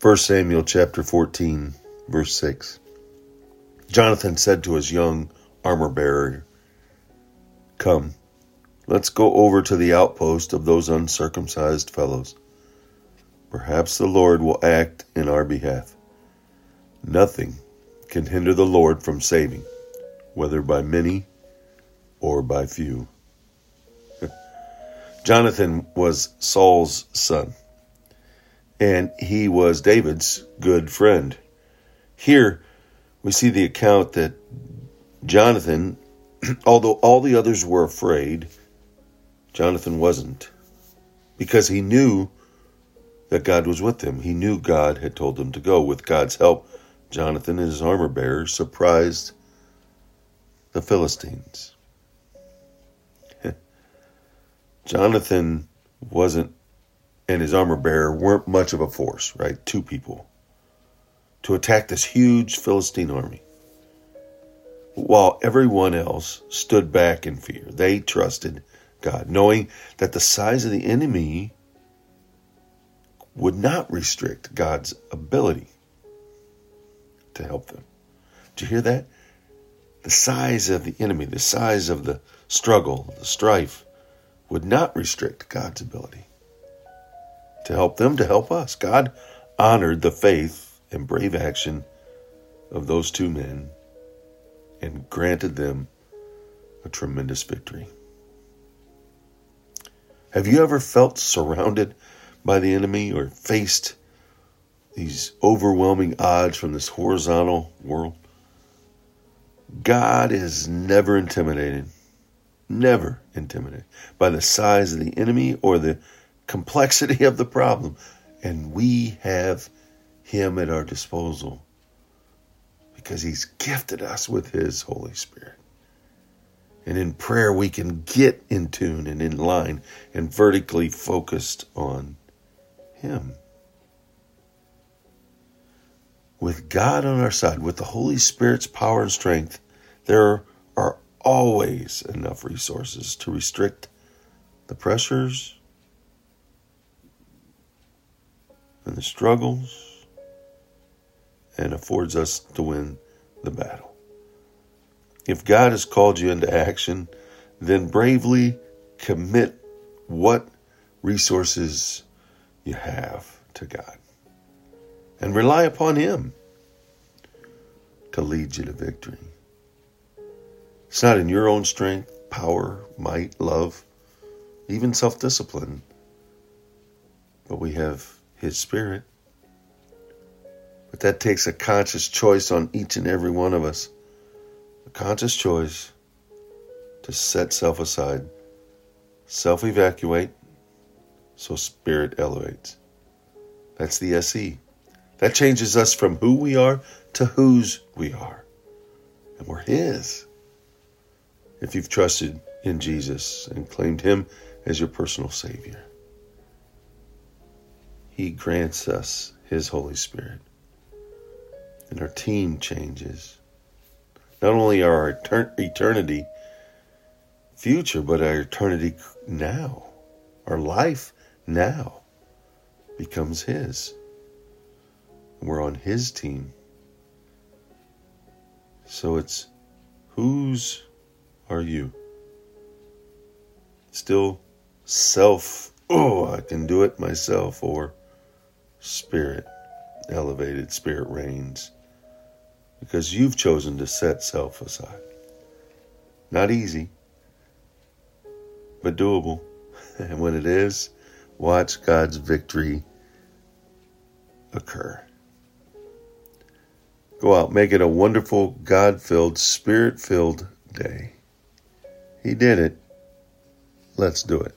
1 Samuel chapter 14, verse 6. Jonathan said to his young armor bearer, Come, let's go over to the outpost of those uncircumcised fellows. Perhaps the Lord will act in our behalf. Nothing can hinder the Lord from saving, whether by many or by few. Jonathan was Saul's son and he was David's good friend. Here we see the account that Jonathan, although all the others were afraid, Jonathan wasn't because he knew that God was with him. He knew God had told him to go. With God's help, Jonathan and his armor bearers surprised the Philistines. Jonathan wasn't and his armor bearer weren't much of a force, right? Two people to attack this huge Philistine army. While everyone else stood back in fear, they trusted God, knowing that the size of the enemy would not restrict God's ability to help them. Did you hear that? The size of the enemy, the size of the struggle, the strife, would not restrict God's ability to help them to help us. God honored the faith and brave action of those two men and granted them a tremendous victory. Have you ever felt surrounded by the enemy or faced these overwhelming odds from this horizontal world? God is never intimidated, never intimidated by the size of the enemy or the complexity of the problem. And we have Him at our disposal because He's gifted us with His Holy Spirit. And in prayer, we can get in tune and in line and vertically focused on Him. With God on our side, with the Holy Spirit's power and strength, there are always enough resources to restrict the pressures and the struggles and affords us to win the battle. If God has called you into action, then bravely commit what resources you have to God and rely upon Him to lead you to victory. It's not in your own strength, power, might, love, even self discipline, but we have his Spirit. But that takes a conscious choice on each and every one of us. A conscious choice to set self aside, self evacuate, so Spirit elevates. That's the SE. That changes us from who we are to whose we are. And we're His. If you've trusted in Jesus and claimed Him as your personal Savior. He grants us His Holy Spirit. And our team changes. Not only our eternity future, but our eternity now. Our life now becomes His. We're on His team. So it's whose are you? Still self, oh, I can do it myself, or spirit, elevated spirit reigns because you've chosen to set self aside. Not easy, but doable. And when it is, watch God's victory occur. Go out, make it a wonderful, God filled, spirit filled day. He did it. Let's do it.